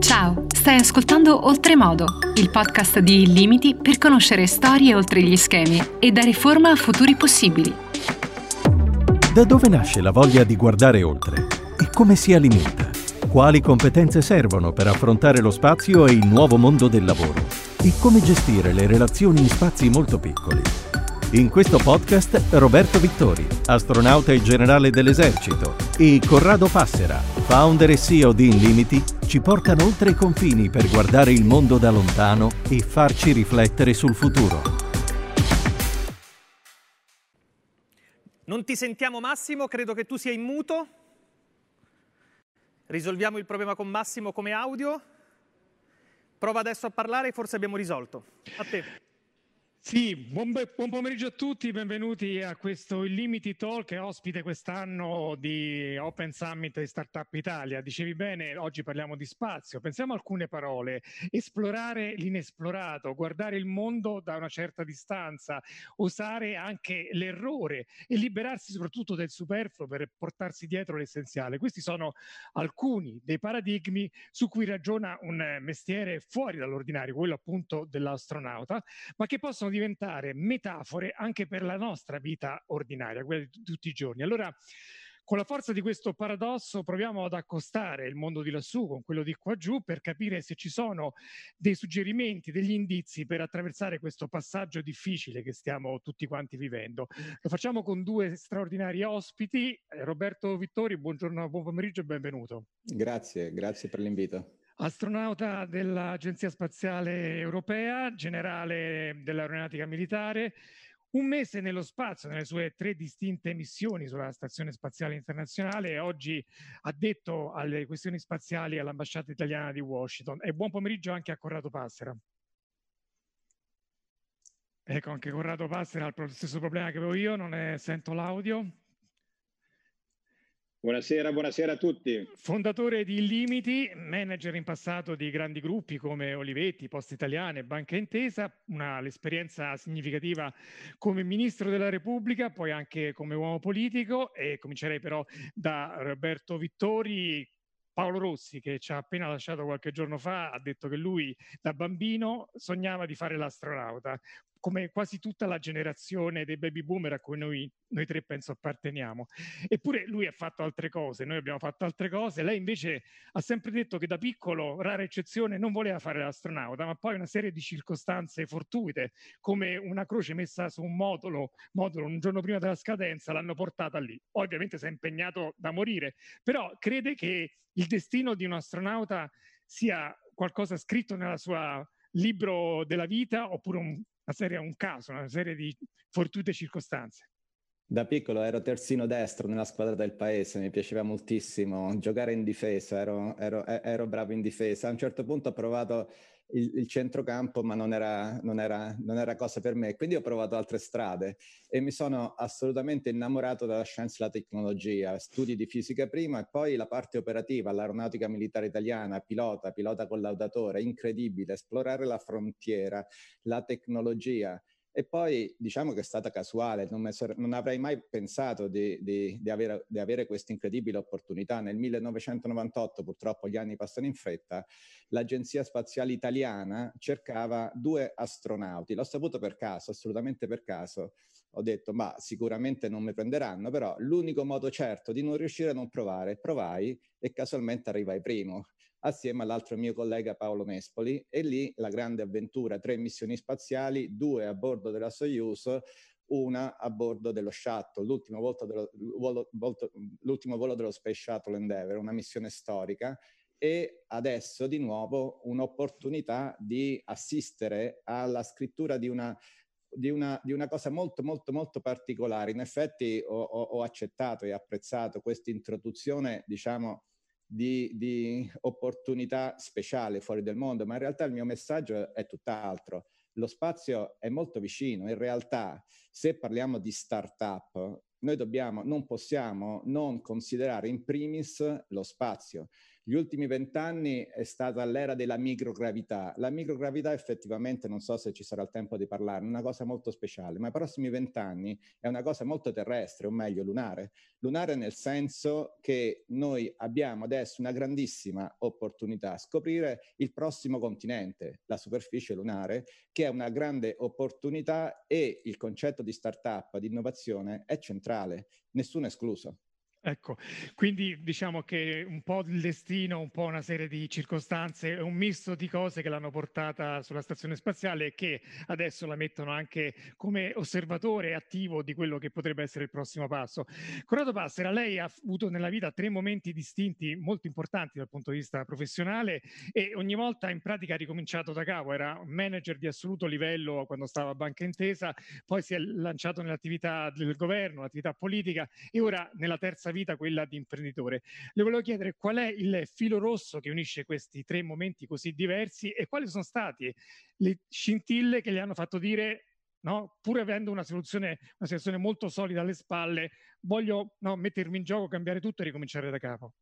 Ciao, stai ascoltando Oltremodo, il podcast di Illimiti per conoscere storie oltre gli schemi e dare forma a futuri possibili. Da dove nasce la voglia di guardare oltre? E come si alimenta? Quali competenze servono per affrontare lo spazio e il nuovo mondo del lavoro? E come gestire le relazioni in spazi molto piccoli? In questo podcast Roberto Vittori, astronauta e generale dell'esercito, e Corrado Passera, founder e CEO di Inlimiti, ci portano oltre i confini per guardare il mondo da lontano e farci riflettere sul futuro. Non ti sentiamo Massimo, credo che tu sia in muto. Risolviamo il problema con Massimo come audio. Prova adesso a parlare, forse abbiamo risolto. A te. Sì, buon, buon, pomeriggio a tutti, benvenuti a questo Illimiti Talk ospite quest'anno di Open Summit di Startup Italia. Dicevi bene, oggi parliamo di spazio, pensiamo a alcune parole, esplorare l'inesplorato, guardare il mondo da una certa distanza, usare anche l'errore e liberarsi soprattutto del superfluo per portarsi dietro l'essenziale. Questi sono alcuni dei paradigmi su cui ragiona un mestiere fuori dall'ordinario, quello appunto dell'astronauta, ma che possono possono diventare metafore anche per la nostra vita ordinaria, quella di tutti i giorni. Allora, con la forza di questo paradosso proviamo ad accostare il mondo di lassù con quello di qua giù per capire se ci sono dei suggerimenti, degli indizi per attraversare questo passaggio difficile che stiamo tutti quanti vivendo. Lo facciamo con due straordinari ospiti. Eh, Roberto Vittori, buongiorno, buon pomeriggio e benvenuto. Grazie, grazie per l'invito astronauta dell'Agenzia Spaziale Europea, generale dell'aeronautica militare, un mese nello spazio, nelle sue tre distinte missioni sulla Stazione Spaziale Internazionale oggi addetto alle questioni spaziali all'ambasciata italiana di Washington. E buon pomeriggio anche a Corrado Passera. Ecco, anche Corrado Passera ha lo stesso problema che avevo io, non è, sento l'audio. Buonasera, buonasera a tutti. Fondatore di Illimiti, manager in passato di grandi gruppi come Olivetti, Poste Italiane, Banca Intesa, una, l'esperienza significativa come Ministro della Repubblica, poi anche come uomo politico e comincerei però da Roberto Vittori, Paolo Rossi, che ci ha appena lasciato qualche giorno fa, ha detto che lui da bambino sognava di fare l'astronauta come quasi tutta la generazione dei baby boomer a cui noi, noi, tre penso apparteniamo. Eppure lui ha fatto altre cose, noi abbiamo fatto altre cose. Lei invece ha sempre detto che da piccolo, rara eccezione, non voleva fare l'astronauta, ma poi una serie di circostanze fortuite, come una croce messa su un modulo, modulo un giorno prima della scadenza, l'hanno portata lì. Ovviamente si è impegnato da morire, però crede che il destino di un astronauta sia qualcosa scritto nella sua libro della vita oppure un, una serie, un caso, una serie di fortuite circostanze. Da piccolo ero terzino destro nella squadra del paese, mi piaceva moltissimo giocare in difesa, ero, ero, ero bravo in difesa. A un certo punto ho provato il, il centrocampo, ma non era, non, era, non era, cosa per me. Quindi ho provato altre strade e mi sono assolutamente innamorato della scienza e della tecnologia, studi di fisica prima e poi la parte operativa, l'aeronautica militare italiana, pilota, pilota collaudatore, incredibile, esplorare la frontiera, la tecnologia. E poi diciamo che è stata casuale, non, so, non avrei mai pensato di, di, di, avere, avere, questa incredibile opportunità. Nel 1998, purtroppo gli anni passano in fretta, l'Agenzia Spaziale Italiana cercava due astronauti. L'ho saputo per caso, assolutamente per caso. Ho detto, ma sicuramente non mi prenderanno, però l'unico modo certo di non riuscire a non provare, provai e casualmente arrivai primo assieme all'altro mio collega Paolo Nespoli e lì la grande avventura, tre missioni spaziali, due a bordo della Soyuz, una a bordo dello Shuttle, l'ultimo, dello, volo, volto, l'ultimo volo dello Space Shuttle Endeavour, una missione storica e adesso di nuovo un'opportunità di assistere alla scrittura di una, di una, di una cosa molto molto molto particolare. In effetti ho, ho, ho accettato e apprezzato questa introduzione, diciamo, di, di opportunità speciali fuori del mondo, ma in realtà il mio messaggio è tutt'altro. Lo spazio è molto vicino, in realtà se parliamo di start-up, noi dobbiamo, non possiamo non considerare in primis lo spazio. Gli ultimi vent'anni è stata l'era della microgravità. La microgravità effettivamente, non so se ci sarà il tempo di parlarne, è una cosa molto speciale, ma i prossimi vent'anni è una cosa molto terrestre, o meglio lunare. Lunare nel senso che noi abbiamo adesso una grandissima opportunità, scoprire il prossimo continente, la superficie lunare, che è una grande opportunità e il concetto di startup, di innovazione è centrale, nessuno escluso. Ecco, quindi diciamo che un po' il destino, un po' una serie di circostanze, un misto di cose che l'hanno portata sulla stazione spaziale e che adesso la mettono anche come osservatore attivo di quello che potrebbe essere il prossimo passo. Corrado Passera, lei ha avuto nella vita tre momenti distinti molto importanti dal punto di vista professionale e ogni volta in pratica ha ricominciato da capo, era manager di assoluto livello quando stava a Banca Intesa, poi si è lanciato nell'attività del governo, l'attività politica e ora nella terza terza vita quella di imprenditore. Le volevo chiedere qual è il filo rosso che unisce questi tre momenti così diversi e quali sono state le scintille che gli hanno fatto dire No? pur avendo una soluzione, una situazione molto solida alle spalle, voglio no, mettermi in gioco, cambiare tutto e ricominciare da capo.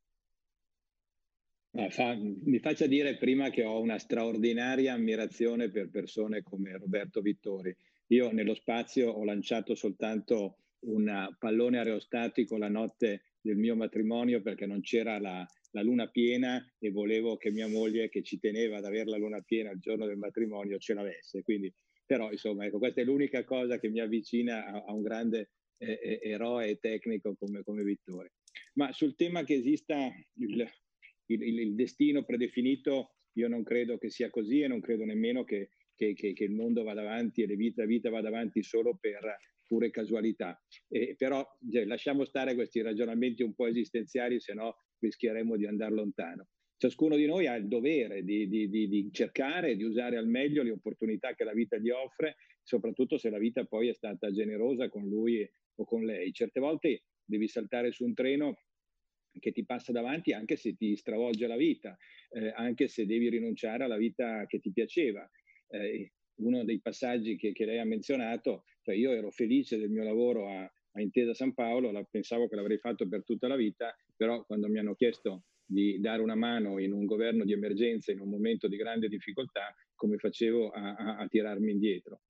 Fa, mi faccia dire prima che ho una straordinaria ammirazione per persone come Roberto Vittori. Io nello spazio ho lanciato soltanto un pallone aerostatico la notte del mio matrimonio perché non c'era la, la, luna piena e volevo che mia moglie, che ci teneva ad avere la luna piena il giorno del matrimonio, ce l'avesse. Quindi, però, insomma, ecco, questa è l'unica cosa che mi avvicina a, a un grande eh, eh eroe tecnico come, come Vittore. Ma sul tema che esista il, il, il, destino predefinito, io non credo che sia così e non credo nemmeno che, che, che, che il mondo vada avanti e la vita vada avanti solo per pure casualità. Eh, però cioè, lasciamo stare questi ragionamenti un po' esistenziali, se no rischieremo di andare lontano. Ciascuno di noi ha il dovere di, di, di, di cercare di usare al meglio le opportunità che la vita gli offre, soprattutto se la vita poi è stata generosa con lui o con lei. Certe volte devi saltare su un treno che ti passa davanti anche se ti stravolge la vita, eh, anche se devi rinunciare alla vita che ti piaceva. Eh, uno dei passaggi che, che, lei ha menzionato, cioè io ero felice del mio lavoro a, a Intesa San Paolo, la, pensavo che l'avrei fatto per tutta la vita, però quando mi hanno chiesto di dare una mano in un governo di emergenza, in un momento di grande difficoltà, come facevo a, a, a tirarmi indietro.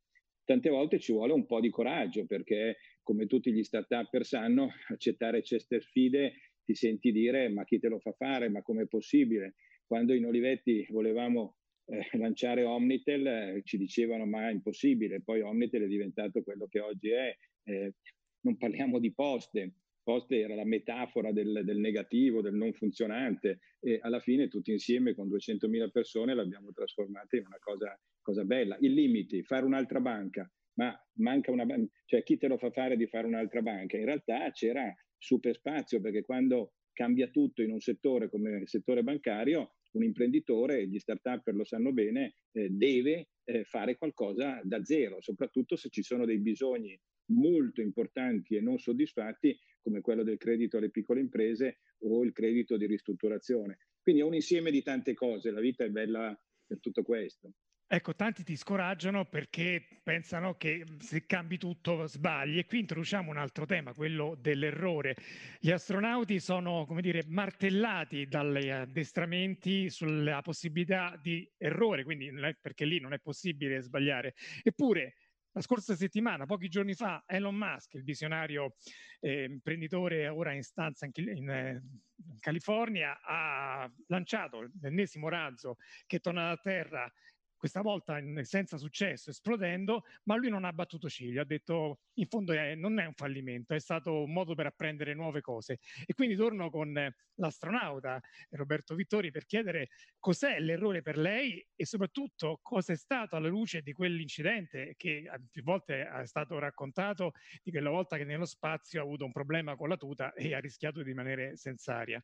Tante volte ci vuole un po' di coraggio perché, come tutti gli start-up sanno, accettare certe sfide ti senti dire ma chi te lo fa fare, ma com'è possibile? Quando in Olivetti volevamo eh, lanciare Omnitel eh, ci dicevano ma è impossibile, poi Omnitel è diventato quello che oggi è, eh, non parliamo di poste, poste era la metafora del, del, negativo, del non funzionante e alla fine tutti insieme con 200.000 persone l'abbiamo trasformata in una cosa, cosa bella. I limiti, fare un'altra banca, ma manca una banca, cioè chi te lo fa fare di fare un'altra banca? In realtà c'era super spazio perché quando cambia tutto in un settore come il settore bancario, un imprenditore, gli start-up lo sanno bene, eh, deve eh, fare qualcosa da zero, soprattutto se ci sono dei bisogni molto importanti e non soddisfatti come quello del credito alle piccole imprese o il credito di ristrutturazione. Quindi è un insieme di tante cose, la vita è bella per tutto questo. Ecco, tanti ti scoraggiano perché pensano che se cambi tutto sbagli e qui introduciamo un altro tema, quello dell'errore. Gli astronauti sono, come dire, martellati dagli addestramenti sulla possibilità di errore, quindi perché lì non è possibile sbagliare. Eppure la scorsa settimana, pochi giorni fa, Elon Musk, il visionario eh, imprenditore ora in stanza in, in, eh, in California, ha lanciato l'ennesimo razzo che torna da Terra questa volta senza successo, esplodendo, ma lui non ha battuto ciglio, ha detto in fondo è, non è un fallimento, è stato un modo per apprendere nuove cose. E quindi torno con l'astronauta Roberto Vittori per chiedere cos'è l'errore per lei e soprattutto cosa è stato alla luce di quell'incidente che più volte è stato raccontato, di quella volta che nello spazio ha avuto un problema con la tuta e ha rischiato di rimanere senza aria.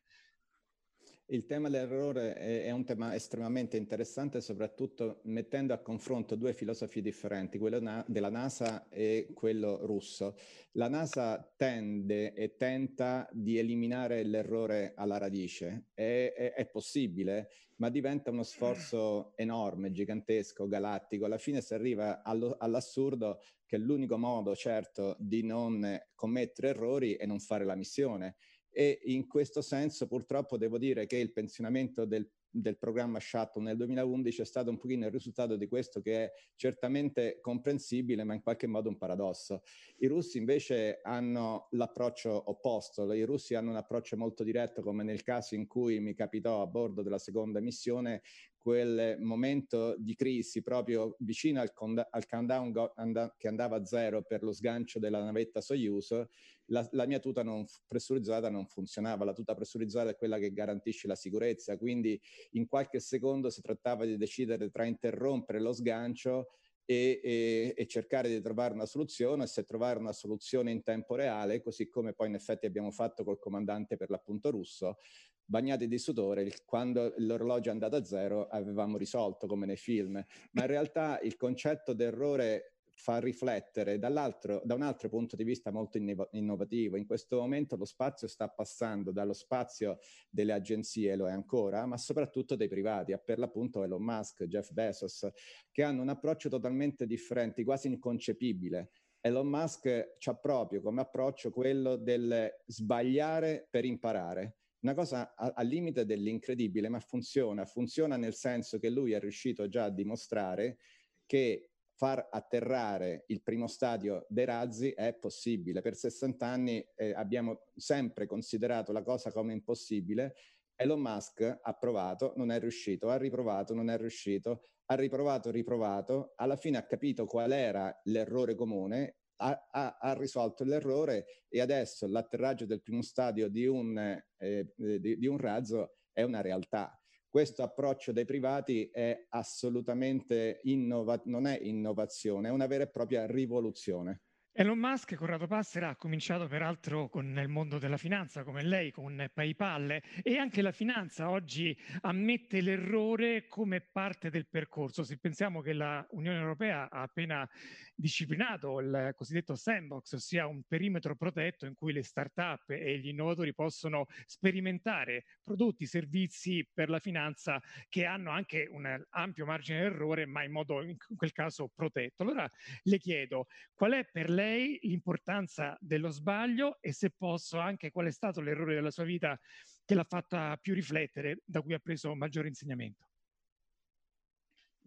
Il tema dell'errore è, un tema estremamente interessante, soprattutto mettendo a confronto due filosofie differenti, quello na- della NASA e quello russo. La NASA tende e tenta di eliminare l'errore alla radice. È, è, è possibile, ma diventa uno sforzo enorme, gigantesco, galattico. Alla fine si arriva allo, all'assurdo che l'unico modo, certo, di non commettere errori è non fare la missione e in questo senso purtroppo devo dire che il pensionamento del del programma Shuttle nel 2011 è stato un pochino il risultato di questo che è certamente comprensibile ma in qualche modo un paradosso. I russi invece hanno l'approccio opposto, i russi hanno un approccio molto diretto come nel caso in cui mi capitò a bordo della seconda missione quel momento di crisi proprio vicino al, conda- al countdown go- and- che andava a zero per lo sgancio della navetta Soyuz, la, la mia tuta non pressurizzata non funzionava. La tuta pressurizzata è quella che garantisce la sicurezza, quindi in qualche secondo si trattava di decidere tra interrompere lo sgancio e, e, e, cercare di trovare una soluzione, se trovare una soluzione in tempo reale, così come poi in effetti abbiamo fatto col comandante per l'appunto russo, bagnati di sudore, quando l'orologio è andato a zero avevamo risolto come nei film, ma in realtà il concetto d'errore fa riflettere da un altro punto di vista molto innovativo. In questo momento lo spazio sta passando dallo spazio delle agenzie, lo è ancora, ma soprattutto dei privati, per l'appunto Elon Musk, Jeff Bezos, che hanno un approccio totalmente differente, quasi inconcepibile. Elon Musk ha proprio come approccio quello del sbagliare per imparare una cosa al limite dell'incredibile, ma funziona. Funziona nel senso che lui è riuscito già a dimostrare che far atterrare il primo stadio dei razzi è possibile. Per 60 anni eh, abbiamo sempre considerato la cosa come impossibile. Elon Musk ha provato, non è riuscito, ha riprovato, non è riuscito, ha riprovato, riprovato, alla fine ha capito qual era l'errore comune ha, ha, ha, risolto l'errore e adesso l'atterraggio del primo stadio di un, eh, di, di un razzo è una realtà. Questo approccio dei privati è assolutamente innova- non è innovazione, è una vera e propria rivoluzione. Elon Musk, Corrado Passera, ha cominciato peraltro con il mondo della finanza, come lei, con PayPal, e anche la finanza oggi ammette l'errore come parte del percorso. Se pensiamo che l'Unione Europea ha appena disciplinato il cosiddetto sandbox, ossia un perimetro protetto in cui le start-up e gli innovatori possono sperimentare prodotti, servizi per la finanza che hanno anche un ampio margine d'errore, ma in modo in quel caso protetto. Allora le chiedo qual è per lei lei l'importanza dello sbaglio e se posso anche qual è stato l'errore della sua vita che l'ha fatta più riflettere, da cui ha preso maggiore insegnamento.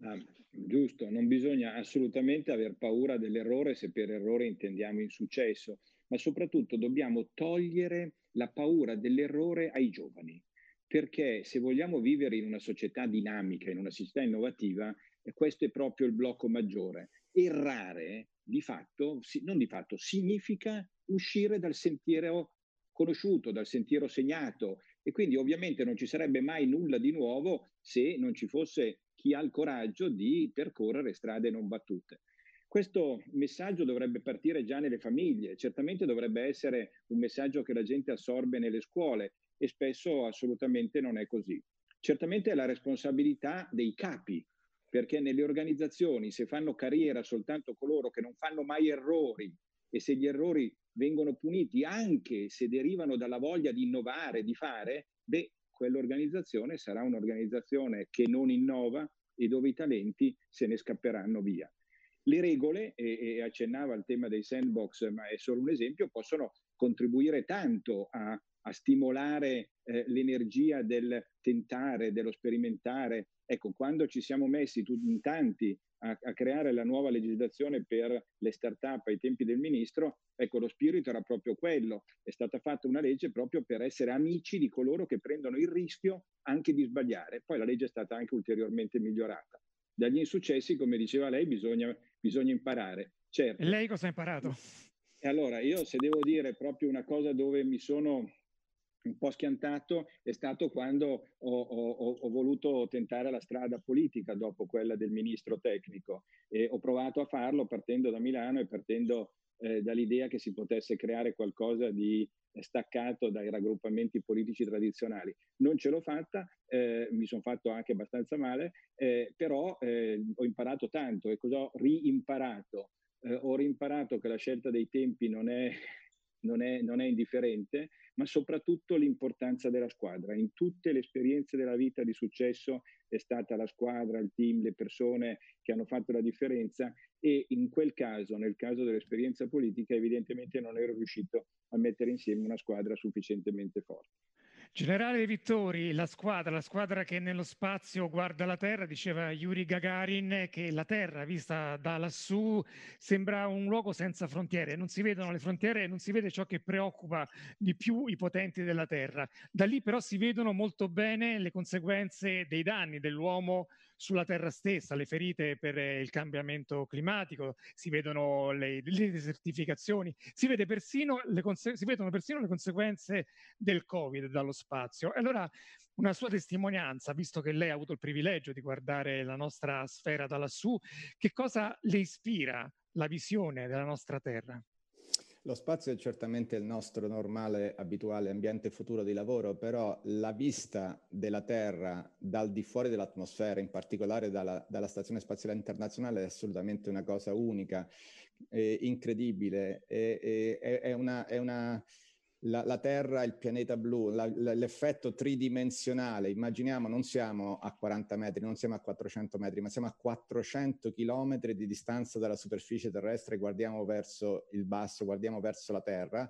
Ah, giusto, non bisogna assolutamente aver paura dell'errore se per errore intendiamo insuccesso, ma soprattutto dobbiamo togliere la paura dell'errore ai giovani, perché se vogliamo vivere in una società dinamica, in una società innovativa, questo è proprio il blocco maggiore. Errare di fatto, non di fatto, significa uscire dal sentiero conosciuto, dal sentiero segnato e quindi ovviamente non ci sarebbe mai nulla di nuovo se non ci fosse chi ha il coraggio di percorrere strade non battute. Questo messaggio dovrebbe partire già nelle famiglie, certamente dovrebbe essere un messaggio che la gente assorbe nelle scuole e spesso assolutamente non è così. Certamente è la responsabilità dei capi perché nelle organizzazioni se fanno carriera soltanto coloro che non fanno mai errori e se gli errori vengono puniti anche se derivano dalla voglia di innovare, di fare, beh, quell'organizzazione sarà un'organizzazione che non innova e dove i talenti se ne scapperanno via. Le regole, e, e accennava al tema dei sandbox, ma è solo un esempio, possono contribuire tanto a, a stimolare eh, l'energia del tentare, dello sperimentare, Ecco, quando ci siamo messi in tanti a, a, creare la nuova legislazione per le start-up ai tempi del ministro, ecco, lo spirito era proprio quello. È stata fatta una legge proprio per essere amici di coloro che prendono il rischio anche di sbagliare. Poi la legge è stata anche ulteriormente migliorata. Dagli insuccessi, come diceva lei, bisogna, bisogna imparare. Certo. Lei cosa ha imparato? E allora, io se devo dire proprio una cosa dove mi sono un po' schiantato è stato quando ho, ho, ho, voluto tentare la strada politica dopo quella del ministro tecnico e ho provato a farlo partendo da Milano e partendo eh, dall'idea che si potesse creare qualcosa di staccato dai raggruppamenti politici tradizionali. Non ce l'ho fatta, eh, mi sono fatto anche abbastanza male, eh, però eh, ho imparato tanto e cosa ho riimparato? Eh, ho rimparato che la scelta dei tempi non è non è, non è indifferente, ma soprattutto l'importanza della squadra. In tutte le esperienze della vita di successo è stata la squadra, il team, le persone che hanno fatto la differenza e in quel caso, nel caso dell'esperienza politica, evidentemente non ero riuscito a mettere insieme una squadra sufficientemente forte. Generale Vittori, la squadra, la squadra che nello spazio guarda la Terra, diceva Yuri Gagarin che la Terra vista da lassù sembra un luogo senza frontiere, non si vedono le frontiere e non si vede ciò che preoccupa di più i potenti della Terra. Da lì però si vedono molto bene le conseguenze dei danni dell'uomo sulla terra stessa, le ferite per il cambiamento climatico, si vedono le, le desertificazioni, si, vede persino le si vedono persino le conseguenze del Covid dallo spazio. Allora una sua testimonianza, visto che lei ha avuto il privilegio di guardare la nostra sfera da lassù, che cosa le ispira la visione della nostra Terra? Lo spazio è certamente il nostro normale, abituale ambiente futuro di lavoro, però la vista della Terra dal di fuori dell'atmosfera, in particolare dalla, dalla Stazione Spaziale Internazionale, è assolutamente una cosa unica, eh, incredibile, è, è, è, una, è una la, la, Terra, il pianeta blu, la, l'effetto tridimensionale, immaginiamo non siamo a 40 metri, non siamo a 400 metri, ma siamo a 400 chilometri di distanza dalla superficie terrestre, guardiamo verso il basso, guardiamo verso la Terra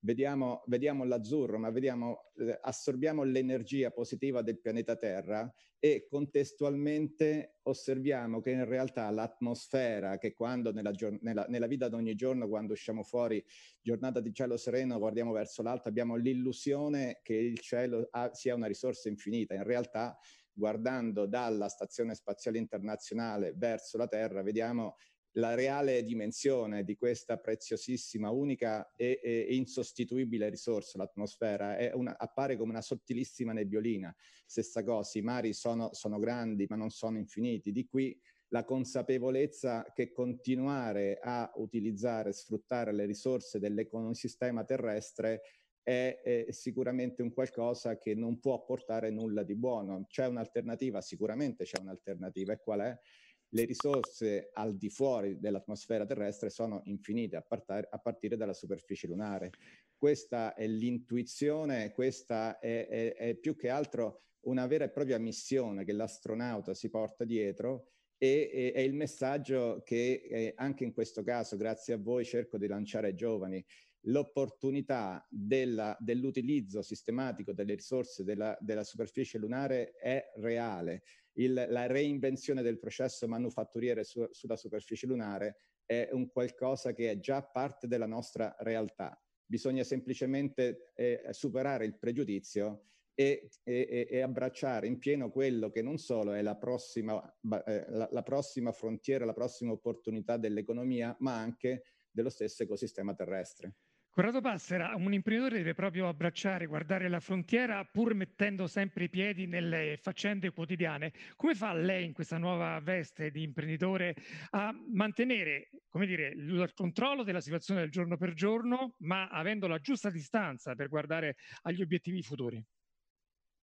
vediamo, vediamo l'azzurro, ma vediamo, eh, assorbiamo l'energia positiva del pianeta Terra e contestualmente osserviamo che in realtà l'atmosfera, che quando nella, nella, nella vita di ogni giorno, quando usciamo fuori, giornata di cielo sereno, guardiamo verso l'alto, abbiamo l'illusione che il cielo ha, sia una risorsa infinita. In realtà, guardando dalla Stazione Spaziale Internazionale verso la Terra, vediamo la reale dimensione di questa preziosissima, unica e, e insostituibile risorsa, l'atmosfera, una, appare come una sottilissima nebbiolina. Stessa cosa, i mari sono, sono grandi ma non sono infiniti. Di qui la consapevolezza che continuare a utilizzare sfruttare le risorse dell'ecosistema terrestre è, è, sicuramente un qualcosa che non può portare nulla di buono. C'è un'alternativa? Sicuramente c'è un'alternativa. E qual è? Le risorse al di fuori dell'atmosfera terrestre sono infinite a, partare, a partire dalla superficie lunare. Questa è l'intuizione, questa è, è, è, più che altro una vera e propria missione che l'astronauta si porta dietro e è il messaggio che eh, anche in questo caso, grazie a voi, cerco di lanciare ai giovani l'opportunità della, dell'utilizzo sistematico delle risorse della, della superficie lunare è reale il, la reinvenzione del processo manufatturiere su, sulla superficie lunare è un qualcosa che è già parte della nostra realtà. Bisogna semplicemente eh, superare il pregiudizio e, e, e, abbracciare in pieno quello che non solo è la prossima, eh, la, la prossima frontiera, la prossima opportunità dell'economia, ma anche dello stesso ecosistema terrestre. Corrado Passera, un imprenditore deve proprio abbracciare, guardare la frontiera pur mettendo sempre i piedi nelle faccende quotidiane. Come fa lei in questa nuova veste di imprenditore a mantenere, dire, il controllo della situazione del giorno per giorno, ma avendo la giusta distanza per guardare agli obiettivi futuri?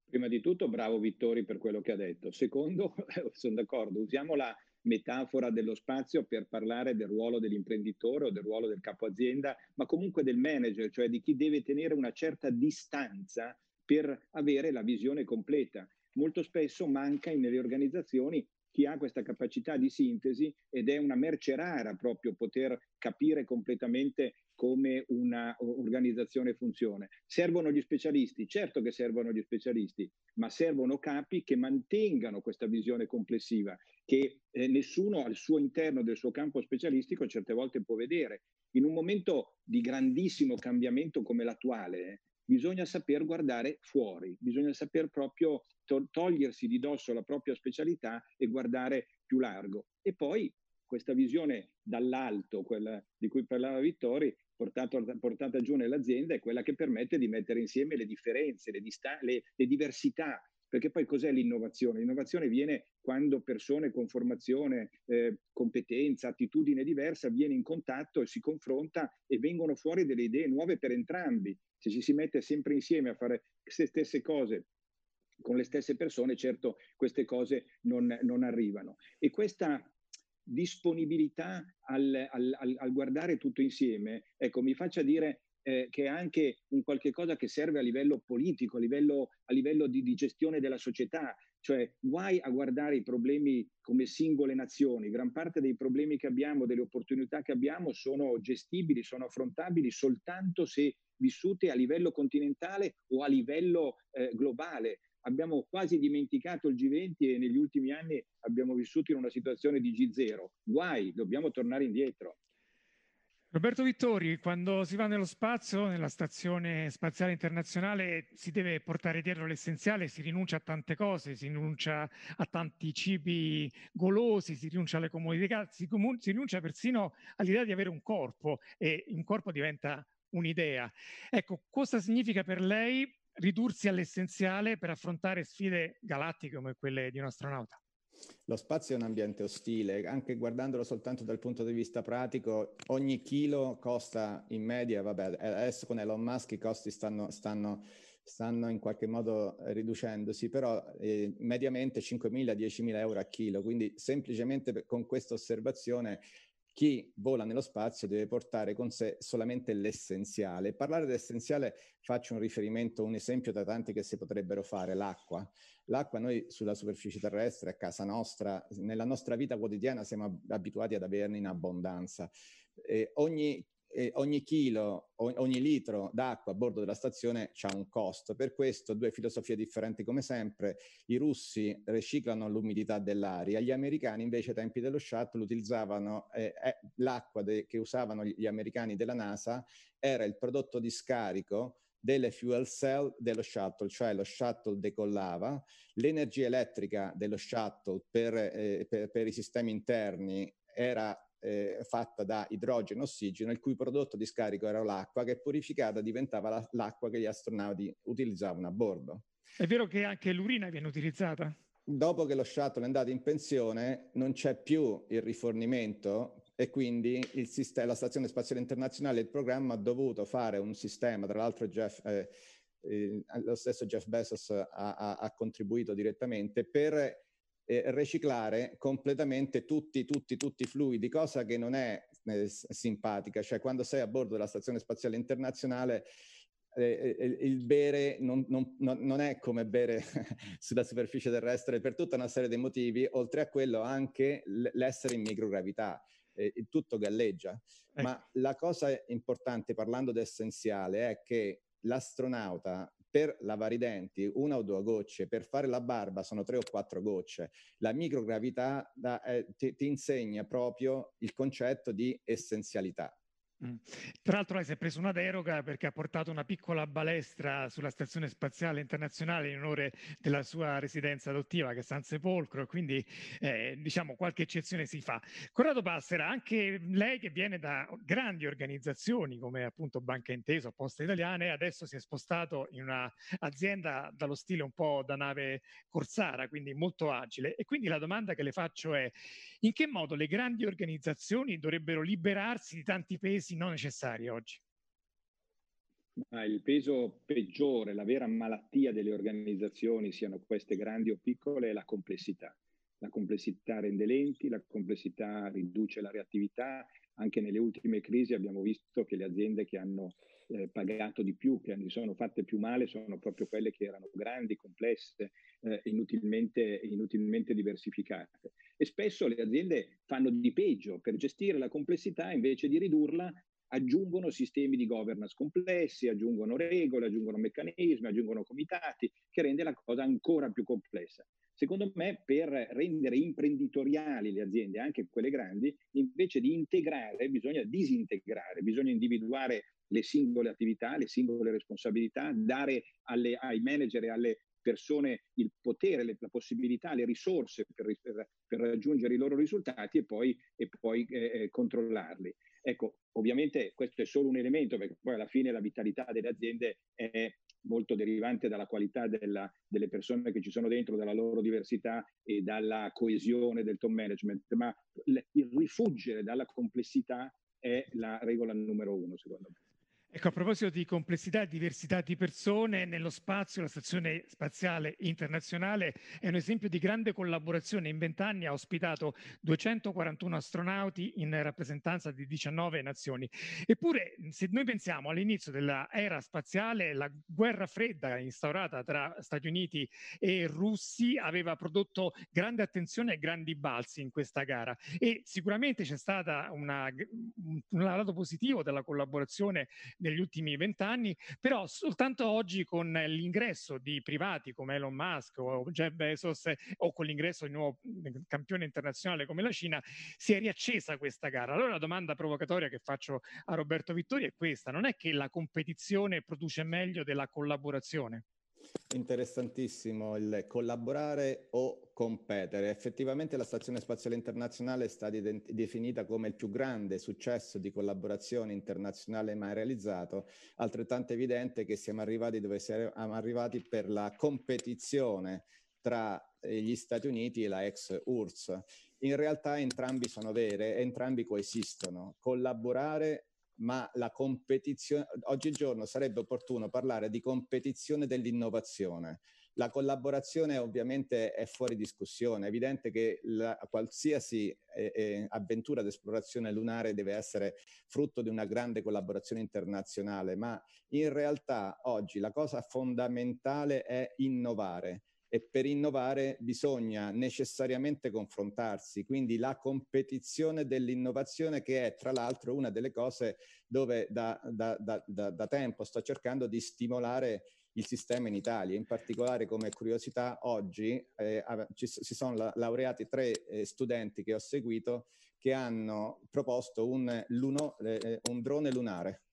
Prima di tutto, bravo Vittori per quello che ha detto. Secondo, sono d'accordo, usiamo la metafora dello spazio per parlare del ruolo dell'imprenditore o del ruolo del capo azienda, ma comunque del manager, cioè di chi deve tenere una certa distanza per avere la visione completa. Molto spesso manca nelle organizzazioni chi ha questa capacità di sintesi ed è una merce rara proprio poter capire completamente come un'organizzazione funziona. Servono gli specialisti, certo che servono gli specialisti, ma servono capi che mantengano questa visione complessiva, che eh, nessuno al suo interno del suo campo specialistico certe volte può vedere. In un momento di grandissimo cambiamento come l'attuale, bisogna saper guardare fuori, bisogna saper proprio to- togliersi di dosso la propria specialità e guardare più largo. E poi questa visione dall'alto, quella di cui parlava Vittori, portato, portata giù nell'azienda, è quella che permette di mettere insieme le differenze, le, dista- le, le diversità, perché poi cos'è l'innovazione? L'innovazione viene quando persone con formazione, eh, competenza, attitudine diversa viene in contatto e si confronta e vengono fuori delle idee nuove per entrambi. Se ci si mette sempre insieme a fare le stesse cose con le stesse persone, certo queste cose non, non arrivano. E questa disponibilità al, al, al, al, guardare tutto insieme, ecco, mi faccia dire eh, che è anche un qualche cosa che serve a livello politico, a livello, a livello di, di gestione della società. Cioè, guai a guardare i problemi come singole nazioni. Gran parte dei problemi che abbiamo, delle opportunità che abbiamo, sono gestibili, sono affrontabili soltanto se vissute a livello continentale o a livello eh, globale. Abbiamo quasi dimenticato il G20 e negli ultimi anni abbiamo vissuto in una situazione di G0. Guai, dobbiamo tornare indietro. Roberto Vittori, quando si va nello spazio, nella stazione spaziale internazionale, si deve portare dietro l'essenziale, si rinuncia a tante cose, si rinuncia a tanti cibi golosi, si rinuncia alle comodità, si, comun- si rinuncia persino all'idea di avere un corpo e un corpo diventa un'idea. Ecco, cosa significa per lei ridursi all'essenziale per affrontare sfide galattiche come quelle di un astronauta? Lo spazio è un ambiente ostile, anche guardandolo soltanto dal punto di vista pratico, ogni chilo costa in media, vabbè, adesso con Elon Musk i costi stanno, stanno, stanno in qualche modo riducendosi, però eh, mediamente 5.000-10.000 euro a chilo, quindi semplicemente con questa osservazione chi vola nello spazio deve portare con sé solamente l'essenziale. Parlare dell'essenziale faccio un riferimento, un esempio da tanti che si potrebbero fare, l'acqua. L'acqua noi sulla superficie terrestre, a casa nostra, nella nostra vita quotidiana siamo abituati ad averne in abbondanza. E ogni eh, ogni chilo, ogni litro d'acqua a bordo della stazione ha un costo. Per questo due filosofie differenti come sempre. I russi riciclano l'umidità dell'aria, gli americani invece ai tempi dello shuttle utilizzavano eh, eh, l'acqua de- che usavano gli, americani della NASA era il prodotto di scarico delle fuel cell dello shuttle, cioè lo shuttle decollava, l'energia elettrica dello shuttle per, eh, per, per i sistemi interni era eh, fatta da idrogeno e ossigeno, il cui prodotto di scarico era l'acqua, che purificata diventava la, l'acqua che gli astronauti utilizzavano a bordo. È vero che anche l'urina viene utilizzata? Dopo che lo shuttle è andato in pensione, non c'è più il rifornimento e quindi il sistema, la Stazione Spaziale Internazionale, il programma ha dovuto fare un sistema, tra l'altro Jeff, eh, eh, lo stesso Jeff Bezos ha, ha, ha contribuito direttamente, per eh, riciclare completamente tutti, tutti, tutti i fluidi, cosa che non è eh, simpatica. Cioè, quando sei a bordo della Stazione Spaziale Internazionale, eh, eh il bere non, non, non, è come bere sulla superficie terrestre per tutta una serie di motivi, oltre a quello anche l'essere in microgravità. Eh, il tutto galleggia. Ecco. Ma la cosa importante, parlando di essenziale, è che l'astronauta per lavare i denti una o due gocce, per fare la barba sono tre o quattro gocce. La microgravità da, eh, ti, ti insegna proprio il concetto di essenzialità. Mm. Tra l'altro lei si è preso una deroga perché ha portato una piccola balestra sulla Stazione Spaziale Internazionale in onore della sua residenza adottiva che è San Sepolcro, quindi eh, diciamo qualche eccezione si fa. Corrado Passera, anche lei che viene da grandi organizzazioni come appunto Banca Intesa Poste Italiane, adesso si è spostato in un'azienda dallo stile un po' da nave corsara, quindi molto agile. E quindi la domanda che le faccio è in che modo le grandi organizzazioni dovrebbero liberarsi di tanti pesi non necessari oggi? Ma il peso peggiore, la vera malattia delle organizzazioni, siano queste grandi o piccole, è la complessità. La complessità rende lenti, la complessità riduce la reattività. Anche nelle ultime crisi abbiamo visto che le aziende che hanno eh, pagato di più, che si sono fatte più male, sono proprio quelle che erano grandi, complesse, eh, inutilmente, inutilmente diversificate. E spesso le aziende fanno di peggio per gestire la complessità invece di ridurla aggiungono sistemi di governance complessi, aggiungono regole, aggiungono meccanismi, aggiungono comitati, che rende la cosa ancora più complessa. Secondo me, per rendere imprenditoriali le aziende, anche quelle grandi, invece di integrare, bisogna disintegrare, bisogna individuare le singole attività, le singole responsabilità, dare alle, ai manager e alle persone il potere, le, la possibilità, le risorse per, per, raggiungere i loro risultati e poi, e poi eh, eh, controllarli. Ecco, ovviamente questo è solo un elemento perché poi alla fine la vitalità delle aziende è molto derivante dalla qualità della, delle persone che ci sono dentro, dalla loro diversità e dalla coesione del top management, ma il rifuggire dalla complessità è la regola numero uno, secondo me. Ecco, a proposito di complessità e diversità di persone, nello spazio la Stazione Spaziale Internazionale è un esempio di grande collaborazione. In vent'anni ha ospitato 241 astronauti in rappresentanza di 19 nazioni. Eppure, se noi pensiamo all'inizio dell'era spaziale, la guerra fredda instaurata tra Stati Uniti e russi aveva prodotto grande attenzione e grandi balzi in questa gara e sicuramente c'è stata una, un lato positivo della collaborazione negli ultimi vent'anni, però soltanto oggi con l'ingresso di privati come Elon Musk o Jeff Bezos o con l'ingresso di un nuovo campione internazionale come la Cina si è riaccesa questa gara. Allora la domanda provocatoria che faccio a Roberto Vittori è questa, non è che la competizione produce meglio della collaborazione? Interessantissimo il collaborare o competere. Effettivamente la Stazione Spaziale Internazionale è stata definita come il più grande successo di collaborazione internazionale mai realizzato, altrettanto evidente che siamo arrivati dove siamo arrivati per la competizione tra gli Stati Uniti e la ex URSS. In realtà entrambi sono vere, entrambi coesistono. Collaborare ma la competizione, oggigiorno sarebbe opportuno parlare di competizione dell'innovazione. La collaborazione ovviamente è fuori discussione, è evidente che la, qualsiasi eh, eh, avventura d'esplorazione lunare deve essere frutto di una grande collaborazione internazionale, ma in realtà oggi la cosa fondamentale è innovare e per innovare bisogna necessariamente confrontarsi, quindi la competizione dell'innovazione che è tra l'altro una delle cose dove da, da, da, da, tempo sto cercando di stimolare il sistema in Italia. In particolare come curiosità oggi eh, ci, si sono la, laureati tre eh, studenti che ho seguito che hanno proposto un, luno, eh, un drone lunare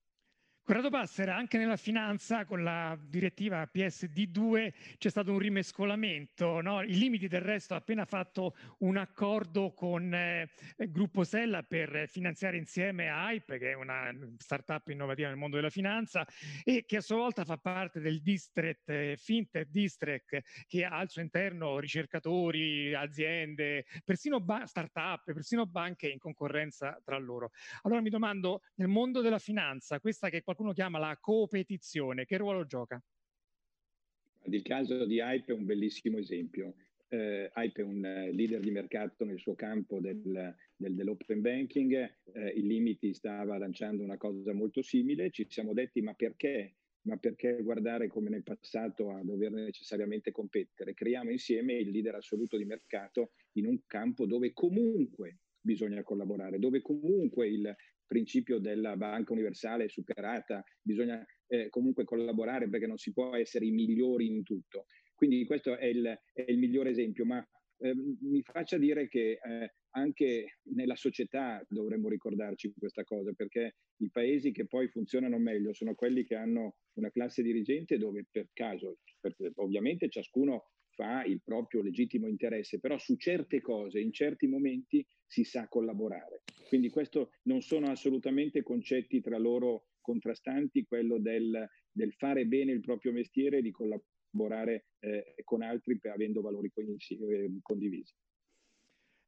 Corrado Passera, anche nella finanza con la direttiva PSD2 c'è stato un rimescolamento, no? i limiti del resto ha appena fatto un accordo con eh, gruppo Sella per finanziare insieme a Hype, che è una startup innovativa nel mondo della finanza e che a sua volta fa parte del District, eh, Fintech District, che ha al suo interno ricercatori, aziende, persino ba- startup, persino banche in concorrenza tra loro. Allora mi domando, nel mondo della finanza, questa che qualcuno chiama la competizione, che ruolo gioca? Il caso di Hype è un bellissimo esempio. Uh, Hype è un uh, leader di mercato nel suo campo del, del, dell'open banking, uh, il Limiti stava lanciando una cosa molto simile, ci siamo detti ma perché? Ma perché guardare come nel passato a dover necessariamente competere? Creiamo insieme il leader assoluto di mercato in un campo dove comunque bisogna collaborare, dove comunque il principio della banca universale superata, bisogna eh, comunque collaborare perché non si può essere i migliori in tutto. Quindi questo è il, è il migliore esempio, ma eh, mi faccia dire che eh, anche nella società dovremmo ricordarci questa cosa, perché i paesi che poi funzionano meglio sono quelli che hanno una classe dirigente dove per caso, ovviamente ciascuno fa il proprio legittimo interesse, però su certe cose, in certi momenti, si sa collaborare. Quindi questo non sono assolutamente concetti tra loro contrastanti, quello del, del fare bene il proprio mestiere e di collaborare eh, con altri avendo valori eh, condivisi.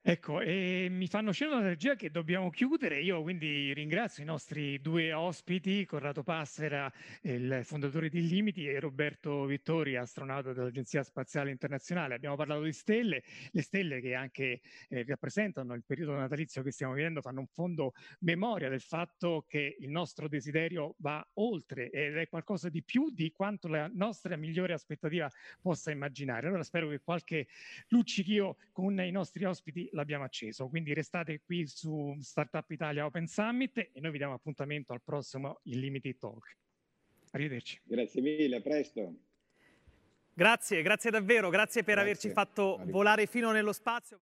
Ecco, e mi fanno scena la regia che dobbiamo chiudere. Io quindi ringrazio i nostri due ospiti, Corrado Passera, il fondatore di Limiti, e Roberto Vittori, astronauta dell'Agenzia Spaziale Internazionale. Abbiamo parlato di stelle, le stelle che anche eh, rappresentano il periodo natalizio che stiamo vivendo, fanno un fondo memoria del fatto che il nostro desiderio va oltre ed è qualcosa di più di quanto la nostra migliore aspettativa possa immaginare. Allora spero che qualche luccichio con i nostri ospiti l'abbiamo acceso. Quindi restate qui su Startup Italia Open Summit e noi vi diamo appuntamento al prossimo Unlimited Talk. Arrivederci. Grazie mille, a presto. Grazie, grazie davvero, grazie per grazie. averci fatto volare fino nello spazio.